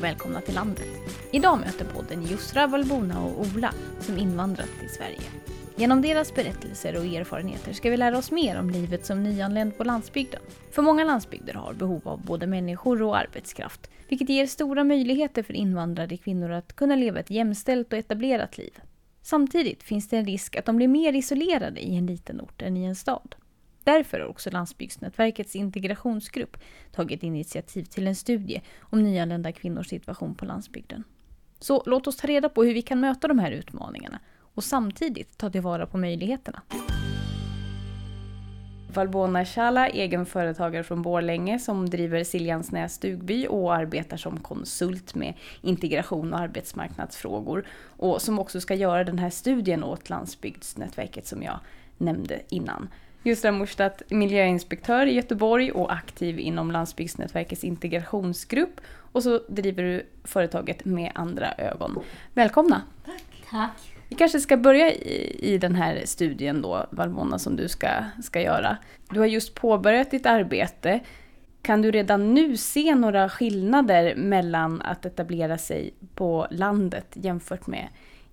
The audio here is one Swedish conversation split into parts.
Hej och välkomna till landet. Idag möter podden Jusra, Valbona och Ola som invandrat till Sverige. Genom deras berättelser och erfarenheter ska vi lära oss mer om livet som nyanländ på landsbygden. För många landsbygder har behov av både människor och arbetskraft, vilket ger stora möjligheter för invandrade kvinnor att kunna leva ett jämställt och etablerat liv. Samtidigt finns det en risk att de blir mer isolerade i en liten ort än i en stad. Därför har också Landsbygdsnätverkets integrationsgrupp tagit initiativ till en studie om nyanlända kvinnors situation på landsbygden. Så låt oss ta reda på hur vi kan möta de här utmaningarna och samtidigt ta tillvara på möjligheterna. Valbona Chala, egenföretagare från Borlänge som driver Siljansnäs stugby och arbetar som konsult med integration och arbetsmarknadsfrågor och som också ska göra den här studien åt Landsbygdsnätverket som jag nämnde innan. Jusra Murstat, miljöinspektör i Göteborg och aktiv inom Landsbygdsnätverkets integrationsgrupp. Och så driver du företaget med andra ögon. Välkomna! Tack! Tack. Vi kanske ska börja i, i den här studien då, Valmona, som du ska, ska göra. Du har just påbörjat ditt arbete. Kan du redan nu se några skillnader mellan att etablera sig på landet jämfört med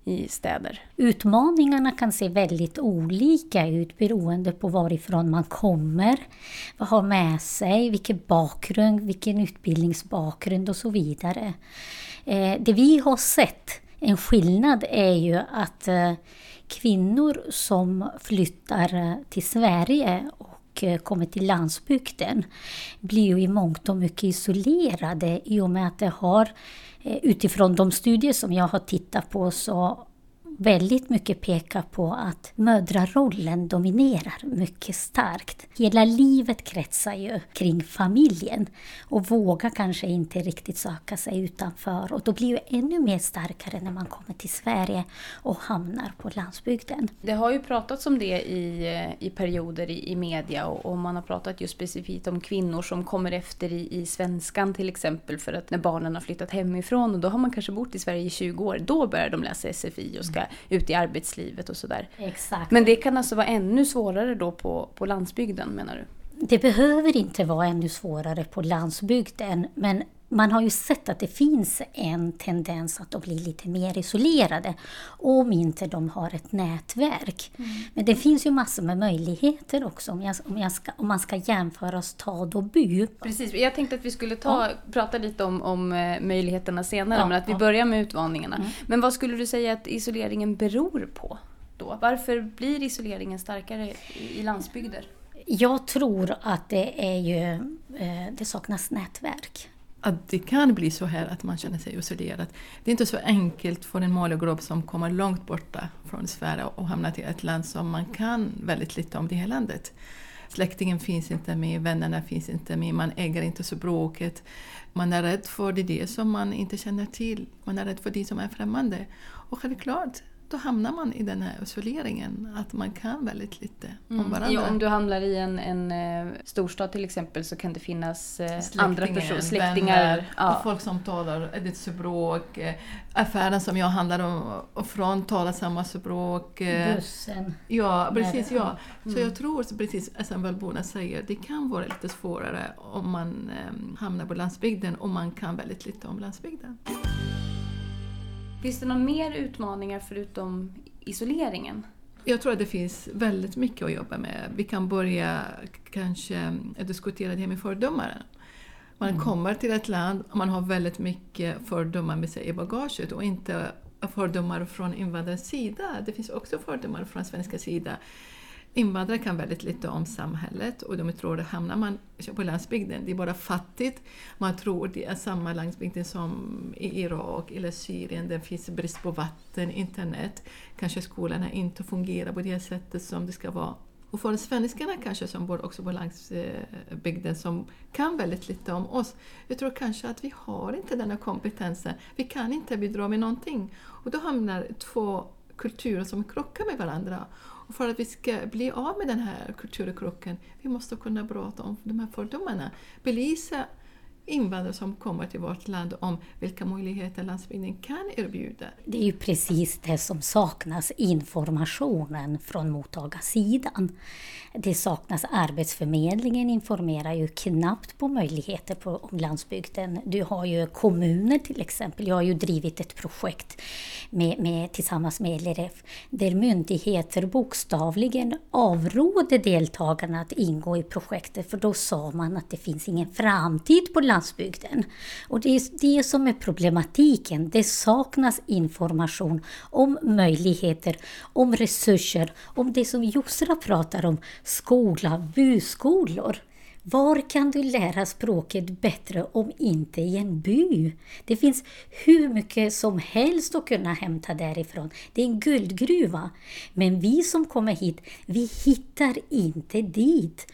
i städer? Utmaningarna kan se väldigt olika ut beroende på varifrån man kommer, vad har med sig, vilken bakgrund, vilken utbildningsbakgrund och så vidare. Eh, det vi har sett, en skillnad, är ju att eh, kvinnor som flyttar eh, till Sverige och kommer till landsbygden blir ju i mångt och mycket isolerade i och med att det har Eh, utifrån de studier som jag har tittat på så väldigt mycket pekar på att mödrarollen dominerar mycket starkt. Hela livet kretsar ju kring familjen och vågar kanske inte riktigt söka sig utanför och då blir det ännu mer starkare när man kommer till Sverige och hamnar på landsbygden. Det har ju pratats om det i, eh, i perioder i, i media och, och man har pratat just specifikt om kvinnor som kommer efter i, i svenskan till exempel för att när barnen har flyttat hemifrån och då har man kanske bott i Sverige i 20 år, då börjar de läsa SFI och ska ut i arbetslivet och sådär. Exakt. Men det kan alltså vara ännu svårare då på, på landsbygden menar du? Det behöver inte vara ännu svårare på landsbygden men man har ju sett att det finns en tendens att de blir lite mer isolerade om inte de har ett nätverk. Mm. Men det finns ju massor med möjligheter också om, jag, om, jag ska, om man ska jämföra stad och by. Precis, jag tänkte att vi skulle ta, ja. prata lite om, om eh, möjligheterna senare, ja, men att vi ja. börjar med utmaningarna. Mm. Men vad skulle du säga att isoleringen beror på? Då? Varför blir isoleringen starkare i, landsbygder? Jag tror att det är ju, eh, det saknas nätverk att det kan bli så här att man känner sig isolerad. Det är inte så enkelt för en målgrupp som kommer långt borta från Sverige och hamnar i ett land som man kan väldigt lite om det här landet. Släktingen finns inte med, vännerna finns inte med, man äger inte språket. Man är rädd för det som man inte känner till, man är rädd för det som är främmande. Och självklart, då hamnar man i den här isoleringen, att man kan väldigt lite mm. om varandra. Ja, om du hamnar i en, en uh, storstad till exempel så kan det finnas uh, andra personer, släktingar. Vänner, ja. och folk som talar ditt språk. Uh, affären som jag handlar om och från talar samma språk. Bussen. Ja, precis. Ja. Mm. Så jag tror, precis som Valborna säger, det kan vara lite svårare om man hamnar på landsbygden och man kan väldigt lite om landsbygden. Finns det några mer utmaningar förutom isoleringen? Jag tror att det finns väldigt mycket att jobba med. Vi kan börja kanske diskutera det här med fördomar. Man mm. kommer till ett land och man har väldigt mycket fördomar med sig i bagaget och inte fördomar från invandrarens sida. Det finns också fördomar från svenska sida. Invandrare kan väldigt lite om samhället och de tror att hamnar man på landsbygden, det är bara fattigt. Man tror det är samma landsbygden som i Irak eller Syrien, det finns brist på vatten, internet. Kanske skolorna inte fungerar på det sättet som det ska vara. Och för svenskarna kanske som bor också på landsbygden som kan väldigt lite om oss. Jag tror kanske att vi har inte den kompetensen. Vi kan inte bidra med någonting. Och då hamnar två kulturer som krockar med varandra. Och för att vi ska bli av med den här kulturkrocken, vi måste kunna prata om de här fördomarna. Belysa invandrare som kommer till vårt land om vilka möjligheter landsbygden kan erbjuda. Det är ju precis det som saknas, informationen från mottagarsidan. Det saknas Arbetsförmedlingen informerar ju knappt på möjligheter på om landsbygden. Du har ju kommuner till exempel. Jag har ju drivit ett projekt med, med, tillsammans med LRF där myndigheter bokstavligen avråder deltagarna att ingå i projektet för då sa man att det finns ingen framtid på landsbygden. Och det är det som är problematiken. Det saknas information om möjligheter, om resurser, om det som Josra pratar om, skola, byskolor. Var kan du lära språket bättre om inte i en by? Det finns hur mycket som helst att kunna hämta därifrån. Det är en guldgruva. Men vi som kommer hit, vi hittar inte dit.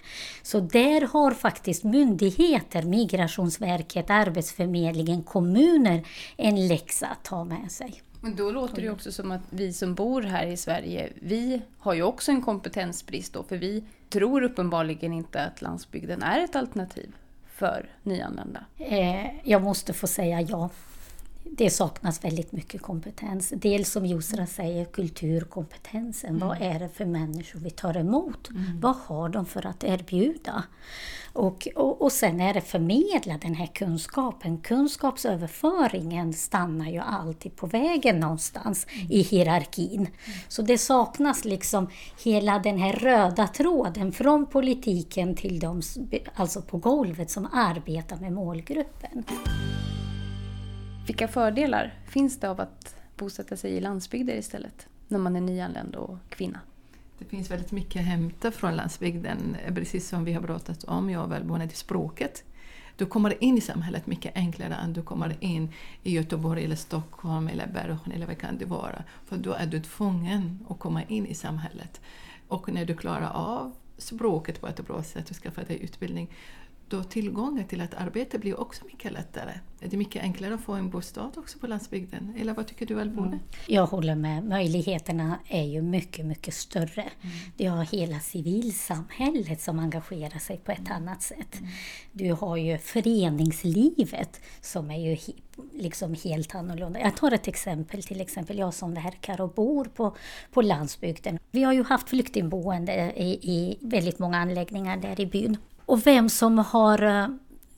Så där har faktiskt myndigheter, Migrationsverket, Arbetsförmedlingen, kommuner en läxa att ta med sig. Men då låter det också som att vi som bor här i Sverige, vi har ju också en kompetensbrist då, för vi tror uppenbarligen inte att landsbygden är ett alternativ för nyanlända. Eh, jag måste få säga ja. Det saknas väldigt mycket kompetens. Dels som Josra säger, kulturkompetensen. Mm. Vad är det för människor vi tar emot? Mm. Vad har de för att erbjuda? Och, och, och sen är det förmedla den här kunskapen. Kunskapsöverföringen stannar ju alltid på vägen någonstans mm. i hierarkin. Mm. Så det saknas liksom hela den här röda tråden från politiken till de alltså på golvet som arbetar med målgruppen. Vilka fördelar finns det av att bosätta sig i landsbygder istället när man är nyanländ och kvinna? Det finns väldigt mycket att hämta från landsbygden, precis som vi har pratat om, jag och välmående till språket. Du kommer in i samhället mycket enklare än du kommer in i Göteborg, eller Stockholm, eller Bergen eller vad kan det vara. För då är du tvungen att komma in i samhället. Och när du klarar av språket på ett bra sätt och skaffar dig utbildning då tillgången till ett arbete blir också mycket lättare. Det är mycket enklare att få en bostad också på landsbygden. Eller vad tycker du Alvone? Mm. Jag håller med. Möjligheterna är ju mycket, mycket större. Mm. Du har hela civilsamhället som engagerar sig på ett mm. annat sätt. Mm. Du har ju föreningslivet som är ju liksom helt annorlunda. Jag tar ett exempel, till exempel jag som verkar och bor på, på landsbygden. Vi har ju haft flyktingboende i, i väldigt många anläggningar där i byn och vem som har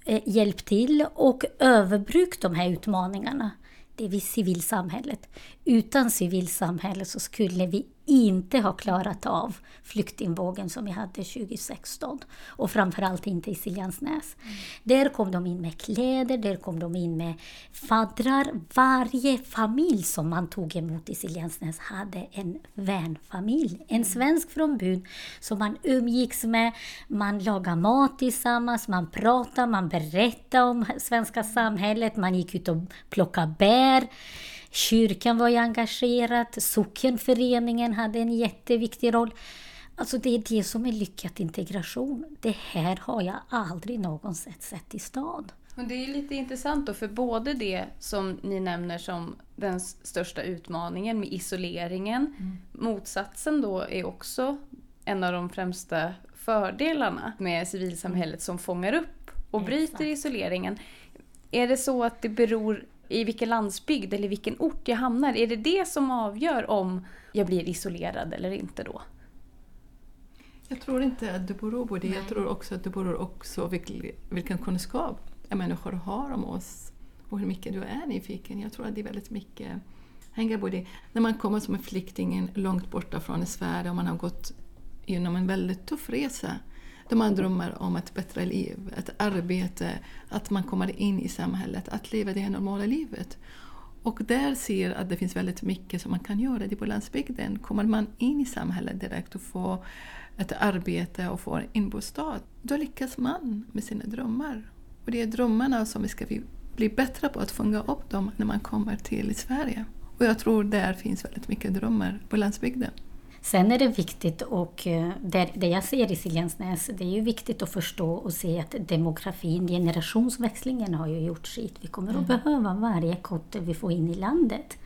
eh, hjälpt till och överbrukt de här utmaningarna. Det är vi civilsamhället. Utan civilsamhället så skulle vi inte ha klarat av flyktingvågen som vi hade 2016. Och framförallt inte i Siljansnäs. Mm. Där kom de in med kläder, där kom de in med faddrar. Varje familj som man tog emot i Siljansnäs hade en vänfamilj. En mm. svensk från byn som man umgicks med. Man lagade mat tillsammans, man pratade, man berättade om svenska samhället, man gick ut och plockade bär. Kyrkan var ju engagerad, sockenföreningen hade en jätteviktig roll. Alltså det är det som är lyckad integration. Det här har jag aldrig någonsin sett i stad. Men det är lite intressant då, för både det som ni nämner som den största utmaningen med isoleringen, mm. motsatsen då är också en av de främsta fördelarna med civilsamhället som fångar upp och bryter Exakt. isoleringen. Är det så att det beror i vilken landsbygd eller vilken ort jag hamnar. Är det det som avgör om jag blir isolerad eller inte då? Jag tror inte att det beror på det. Nej. Jag tror också att det beror också vilken, vilken kunskap människor har om oss och hur mycket du är nyfiken. Jag tror att det är väldigt mycket hänger på det. När man kommer som en flykting långt borta från Sverige och man har gått genom en väldigt tuff resa där man drömmer om ett bättre liv, ett arbete, att man kommer in i samhället, att leva det normala livet. Och där ser att det finns väldigt mycket som man kan göra det på landsbygden. Kommer man in i samhället direkt och får ett arbete och får en bostad, då lyckas man med sina drömmar. Och det är drömmarna som vi ska bli bättre på att fånga upp dem när man kommer till Sverige. Och jag tror där finns väldigt mycket drömmar på landsbygden. Sen är det viktigt, och eh, det jag ser i Siljansnäs, det är ju viktigt att förstå och se att demografin, generationsväxlingen har ju gjort sitt. Vi kommer mm. att behöva varje kotte vi får in i landet.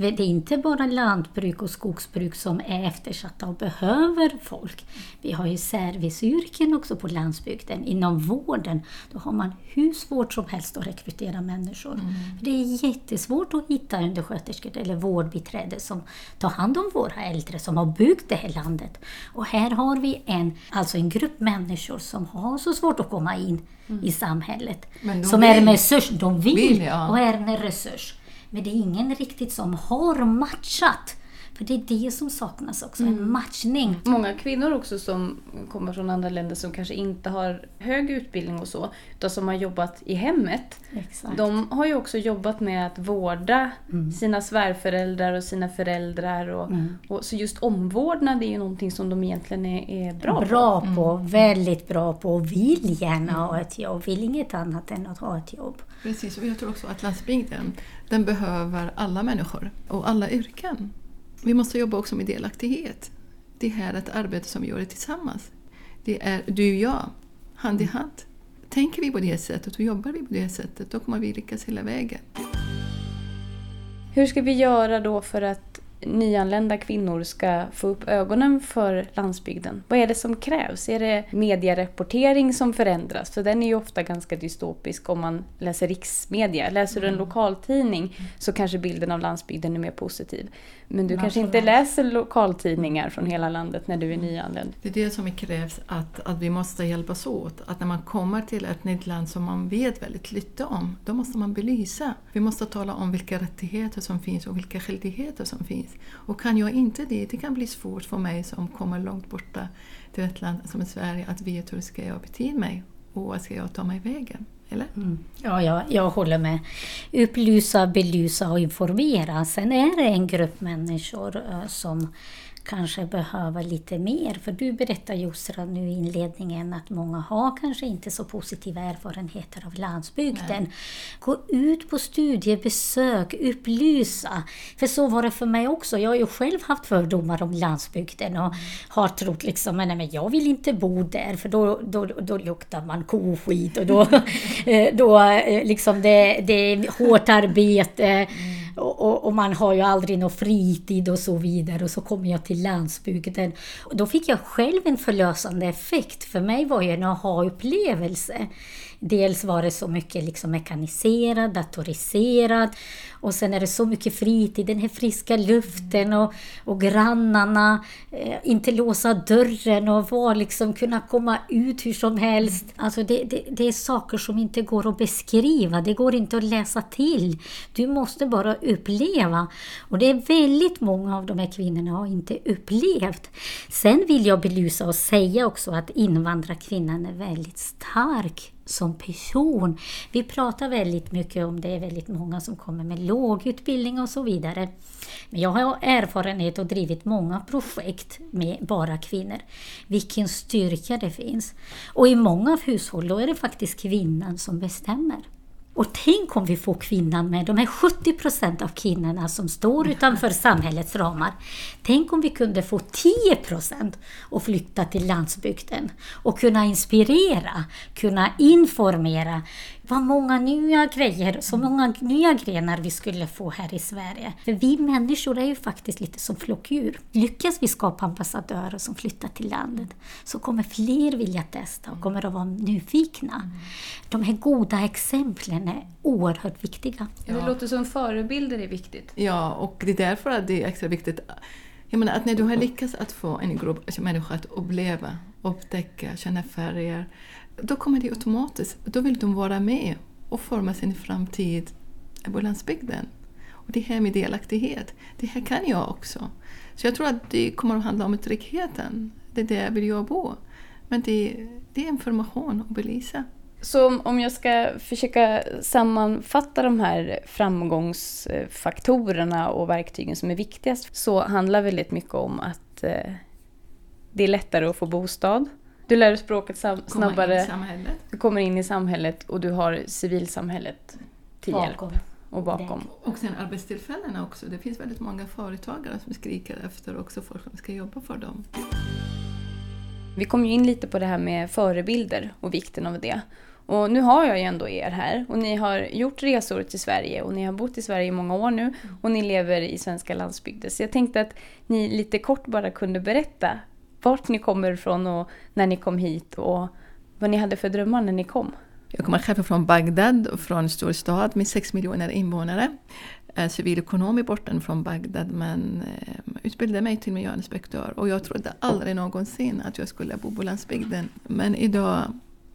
Det är inte bara lantbruk och skogsbruk som är eftersatta och behöver folk. Vi har ju serviceyrken också på landsbygden. Inom vården då har man hur svårt som helst att rekrytera människor. Mm. Det är jättesvårt att hitta undersköterskor eller vårdbiträde som tar hand om våra äldre som har byggt det här landet. Och här har vi en, alltså en grupp människor som har så svårt att komma in mm. i samhället. som vill. är en resurs. De vill, vill ja. och är en resurs. Men det är ingen riktigt som har matchat för det är det som saknas också, mm. en matchning. Många kvinnor också som kommer från andra länder som kanske inte har hög utbildning och så, utan som har jobbat i hemmet. Exakt. De har ju också jobbat med att vårda mm. sina svärföräldrar och sina föräldrar. Och, mm. och, så just omvårdnad är ju någonting som de egentligen är, är bra, bra på. på. Mm. Väldigt bra på och vill gärna ha ett jobb, vill inget annat än att ha ett jobb. Precis, och jag tror också att landsbygden den behöver alla människor och alla yrken. Vi måste jobba också med delaktighet. Det här är ett arbete som vi gör tillsammans. Det är du och jag, hand i mm. hand. Tänker vi på det sättet och jobbar vi på det sättet, då kommer vi lyckas hela vägen. Hur ska vi göra då för att nyanlända kvinnor ska få upp ögonen för landsbygden? Vad är det som krävs? Är det medierapportering som förändras? För den är ju ofta ganska dystopisk om man läser riksmedia. Läser du en mm. lokaltidning så kanske bilden av landsbygden är mer positiv. Men du kanske inte läser lokaltidningar från hela landet när du är nyanländ? Det är det som krävs, att, att vi måste hjälpas åt. Att när man kommer till ett nytt land som man vet väldigt lite om, då måste man belysa. Vi måste tala om vilka rättigheter som finns och vilka skyldigheter som finns. Och kan jag inte det, det kan bli svårt för mig som kommer långt borta till ett land som Sverige att veta hur ska jag bete mig och vad ska jag ta mig vägen. Eller? Mm. Ja, ja, jag håller med. Upplysa, belysa och informera. Sen är det en grupp människor uh, som kanske behöver lite mer. För du berättar Jusra nu i inledningen att många har kanske inte så positiva erfarenheter av landsbygden. Nej. Gå ut på studiebesök, upplysa. För så var det för mig också. Jag har ju själv haft fördomar om landsbygden och har trott liksom, nej men jag vill inte bo där för då, då, då luktar man koskit och då, eh, då eh, liksom det, det är hårt arbete. Mm och, och, och, man har ju aldrig någon fritid och så vidare. Och så kommer jag till landsbygden. Och då fick jag själv en förlösande effekt. För mig var det en aha-upplevelse. Dels var det så mycket liksom mekaniserad, datoriserad och sen är det så mycket fritid, den här friska luften och, och grannarna, eh, inte låsa dörren och var liksom kunna komma ut hur som helst. Alltså det, det, det, är saker som inte går att beskriva, det går inte att läsa till. Du måste bara uppleva. Och det är väldigt många av de här kvinnorna har inte upplevt. Sen vill jag belysa och säga också att invandrarkvinnan är väldigt stark som person. Vi pratar väldigt mycket om det, är väldigt många som kommer med låg utbildning och så vidare. Men jag har erfarenhet och drivit många projekt med bara kvinnor. Vilken styrka det finns! Och i många hushåll då är det faktiskt kvinnan som bestämmer. Och tänk om vi får kvinnan med, de här 70 procent av kvinnorna som står utanför samhällets ramar. Tänk om vi kunde få 10 procent att flytta till landsbygden och kunna inspirera, kunna informera, vad många nya grejer, så många nya grenar vi skulle få här i Sverige. För vi människor är ju faktiskt lite som flockdjur. Lyckas vi skapa ambassadörer som flyttar till landet så kommer fler vilja testa och kommer att vara nyfikna. De här goda exemplen är oerhört viktiga. Ja. Det låter som förebilder är viktigt. Ja, och det är därför att det är extra viktigt jag menar att när du har lyckats att få en grupp alltså människor att uppleva, upptäcka, känna färger, då kommer det automatiskt. Då vill de vara med och forma sin framtid på landsbygden. Och det här med delaktighet, det här kan jag också. Så jag tror att det kommer att handla om tryggheten. Det är där jag vill jag bo. Men det, det är information och belysa. Så om jag ska försöka sammanfatta de här framgångsfaktorerna och verktygen som är viktigast så handlar väldigt mycket om att eh, det är lättare att få bostad. Du lär dig språket snabbare. Du kommer in i samhället och du har civilsamhället till bakom. hjälp. Och bakom. Och sen arbetstillfällena också. Det finns väldigt många företagare som skriker efter också folk som ska jobba för dem. Vi kom ju in lite på det här med förebilder och vikten av det. Och nu har jag ju ändå er här och ni har gjort resor till Sverige och ni har bott i Sverige i många år nu och ni lever i svenska landsbygder. Så jag tänkte att ni lite kort bara kunde berätta vart ni kommer ifrån och när ni kom hit och vad ni hade för drömmar när ni kom. Jag kommer själv från Bagdad, från en stor stad med 6 miljoner invånare. Civilekonom i borten från Bagdad men eh, utbildade mig till miljöinspektör och jag trodde aldrig någonsin att jag skulle bo på landsbygden. Men idag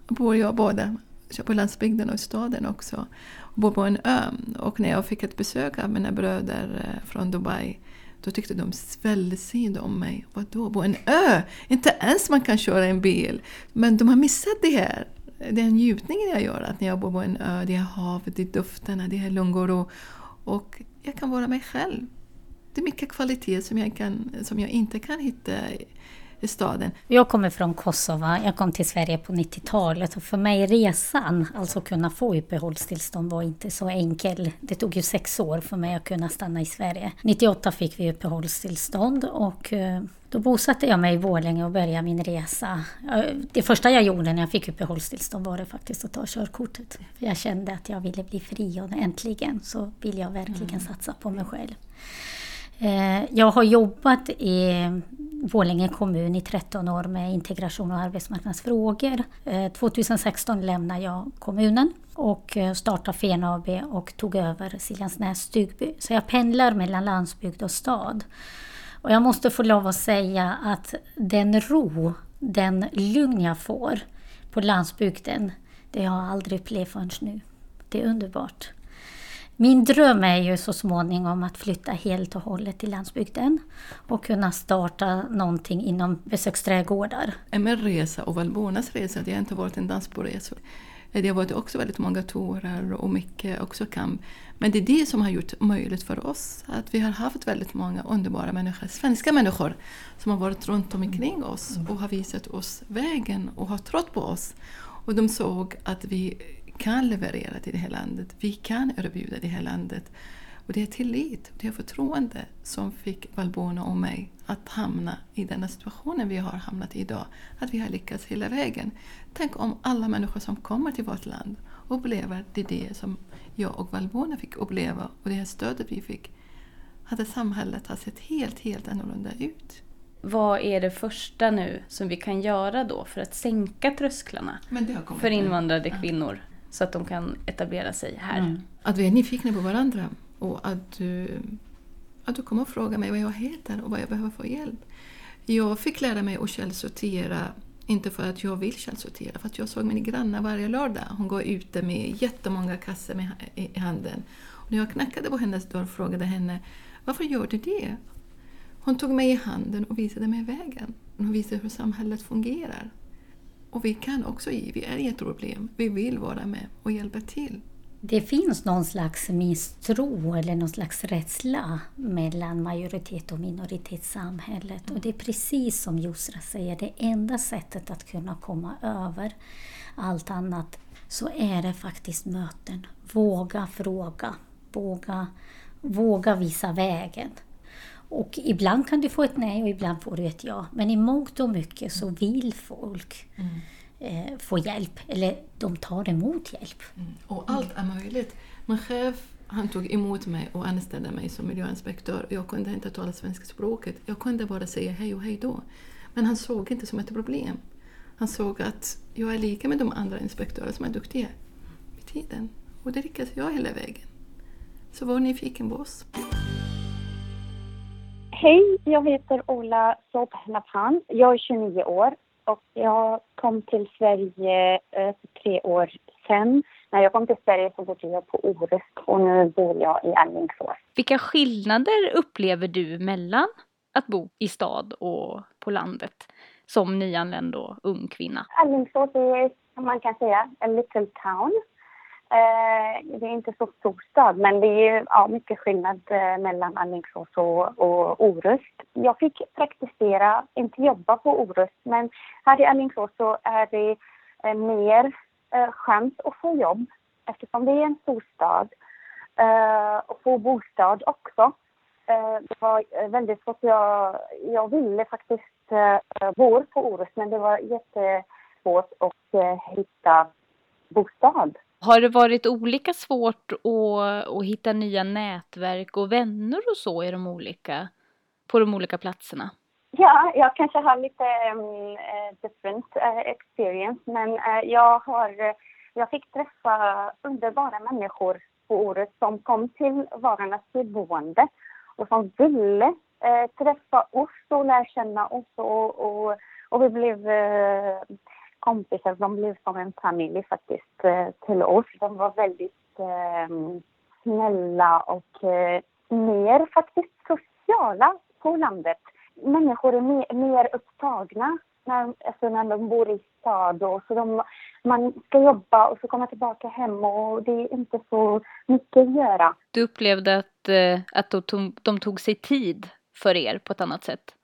bor jag både på landsbygden och i staden också. Jag bor på en ö. Och när jag fick ett besök av mina bröder eh, från Dubai då tyckte de väldigt synd om mig. Vadå, på en ö? Inte ens man kan köra en bil. Men de har missat det här. Den njutningen jag gör, att när jag bor på en ö, det är havet, det är dofterna, det är lugn och ro. Och jag kan vara mig själv. Det är mycket kvalitet som jag, kan, som jag inte kan hitta i staden. Jag kommer från Kosova. Jag kom till Sverige på 90-talet och för mig resan, alltså kunna få uppehållstillstånd var inte så enkel. Det tog ju sex år för mig att kunna stanna i Sverige. 98 fick vi uppehållstillstånd och eh, då bosatte jag mig i Borlänge och började min resa. Det första jag gjorde när jag fick uppehållstillstånd var det faktiskt att ta körkortet. För jag kände att jag ville bli fri och äntligen så vill jag verkligen mm. satsa på mig själv. Eh, jag har jobbat i Borlänge kommun i 13 år med integration och arbetsmarknadsfrågor. Eh, 2016 lämnade jag kommunen och eh, startade Fen AB och tog över Siljansnäs stugby. Så jag pendlar mellan landsbygd och stad. Och jag måste få lov att säga att den ro, den lugn jag får på landsbygden, det har jag aldrig upplevt förrän nu. Det är underbart. Min dröm är ju så småningom att flytta helt och hållet till landsbygden och kunna starta någonting inom besöksträdgårdar. Min resa och Valbornas resa, det har inte varit en dans på resor. Det har varit också väldigt många tårar och mycket också kamp. Men det är det som har gjort möjligt för oss. Att vi har haft väldigt många underbara människor, svenska människor, som har varit runt omkring oss och har visat oss vägen och har trott på oss. Och de såg att vi kan leverera till det här landet. Vi kan erbjuda det här landet. Och det är tillit, det är förtroende som fick Valborna och mig att hamna i den situationen vi har hamnat i idag. Att vi har lyckats hela vägen. Tänk om alla människor som kommer till vårt land upplever det, det som jag och Valborna fick uppleva och det här stödet vi fick. Hade samhället ha sett helt, helt annorlunda ut. Vad är det första nu som vi kan göra då för att sänka trösklarna för invandrade kvinnor? Så att de kan etablera sig här. Mm. Att vi är nyfikna på varandra och att du, att du kommer och frågar mig vad jag heter och vad jag behöver få hjälp. Jag fick lära mig att källsortera, inte för att jag vill källsortera, för att jag såg min granne varje lördag. Hon går ute med jättemånga kassar med, i handen. Och när jag knackade på hennes dörr och frågade henne varför gör du det? Hon tog mig i handen och visade mig vägen. Hon visade hur samhället fungerar. Och vi kan också ge, vi är inget ett problem. Vi vill vara med och hjälpa till. Det finns någon slags misstro eller någon slags rädsla mellan majoritet och minoritetssamhället. Och det är precis som Jusra säger, det enda sättet att kunna komma över allt annat så är det faktiskt möten. Våga fråga, våga, våga visa vägen. Och ibland kan du få ett nej och ibland får du ett ja. Men i mångt och mycket så vill folk mm. eh, få hjälp, eller de tar emot hjälp. Mm. Och allt är möjligt. Min chef han tog emot mig och anställde mig som miljöinspektör. Jag kunde inte tala svenska språket. Jag kunde bara säga hej och hej då. Men han såg inte som ett problem. Han såg att jag är lika med de andra inspektörer som är duktiga i tiden. Och det lyckades jag hela vägen. Så var nyfiken på oss. Hej, jag heter Ola Sobhnaphan. Jag är 29 år och jag kom till Sverige eh, för tre år sedan. När jag kom till Sverige så bodde jag på Orust och nu bor jag i Alingsås. Vilka skillnader upplever du mellan att bo i stad och på landet som nyanländ och ung kvinna? Alingsås är, som man kan säga, a little town. Eh, det är inte så stor stad, men det är ja, mycket skillnad eh, mellan Alingsås och, och Orust. Jag fick praktisera, inte jobba på Orust, men här i Alingsås så är det eh, mer eh, chans att få jobb eftersom det är en storstad. Eh, och få bostad också. Eh, det var eh, väldigt svårt. Jag, jag ville faktiskt eh, bo på Orust, men det var jättesvårt att eh, hitta bostad. Har det varit olika svårt att, att hitta nya nätverk och vänner och så i de olika, på de olika platserna? Ja, jag kanske har lite um, different uh, experience, men uh, jag har jag fick träffa underbara människor på året som kom till Vararnas boende och som ville eh, träffa oss och lära känna oss och, och, och vi blev eh, kompisar. De blev som en familj faktiskt eh, till oss. De var väldigt eh, snälla och eh, mer faktiskt sociala på landet. Människor är mer, mer upptagna när, alltså när de bor i stad och så de, man ska jobba och så komma tillbaka hem och det är inte så mycket att göra. Du upplevde att, eh, att de, tog, de tog sig tid för er på ett annat sätt?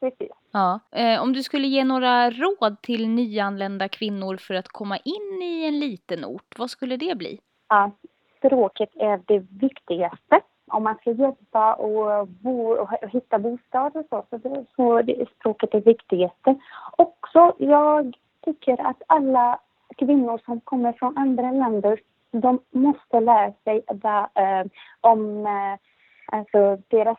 Precis. Ja. Eh, om du skulle ge några råd till nyanlända kvinnor för att komma in i en liten ort, vad skulle det bli? Ja, språket är det viktigaste om man ska jobba och, bo, och hitta bostad och så, så, det, så det, språket är viktigaste. Också, jag tycker att alla kvinnor som kommer från andra länder, de måste lära sig där, eh, om eh, alltså deras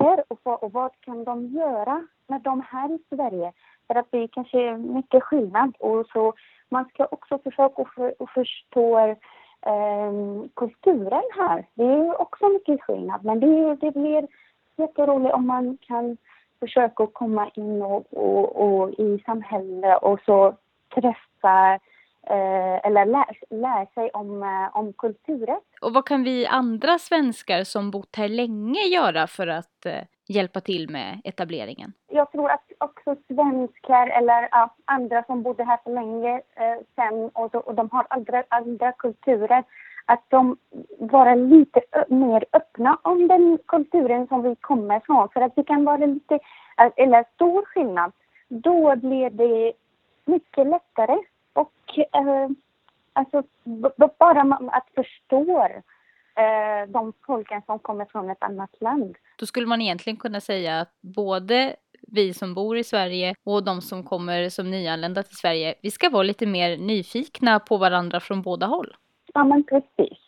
rätter och, vad, och vad kan de göra med dem här i Sverige. För att det är kanske mycket skillnad och så man ska också försöka för, förstå eh, kulturen här. Det är också mycket skillnad, men det, det blir jätteroligt om man kan försöka komma in och, och, och i samhället och så träffa eh, eller lära lär sig om, eh, om kulturen. Och vad kan vi andra svenskar som bott här länge göra för att eh, hjälpa till med etableringen? Jag tror att också svenskar eller ja, andra som bodde här för länge eh, sen och, och de har andra, andra kulturer, att de vara lite mer öppna om den kulturen som vi kommer ifrån. För att det kan vara lite, eh, eller stor skillnad. Då blir det mycket lättare och eh, alltså bara att förstå eh, de folken som kommer från ett annat land. Då skulle man egentligen kunna säga att både vi som bor i Sverige och de som kommer som nyanlända till Sverige, vi ska vara lite mer nyfikna på varandra från båda håll. Ja, men precis.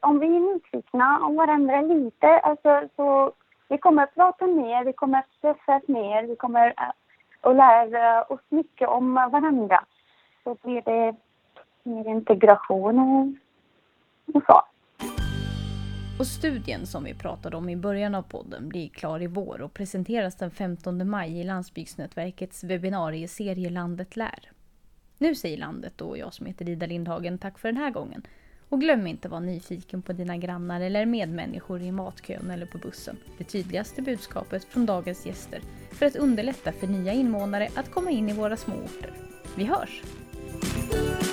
Om vi är nyfikna om varandra lite, alltså, så vi kommer att prata mer, vi kommer att träffas mer, vi kommer att lära oss mycket om varandra. Så blir det mer integration och, så. Och studien som vi pratade om i början av podden blir klar i vår och presenteras den 15 maj i Landsbygdsnätverkets webbinarieserie Landet lär. Nu säger landet och jag som heter Ida Lindhagen tack för den här gången. Och glöm inte att vara nyfiken på dina grannar eller medmänniskor i matkön eller på bussen. Det tydligaste budskapet från dagens gäster för att underlätta för nya invånare att komma in i våra små orter. Vi hörs! Bye.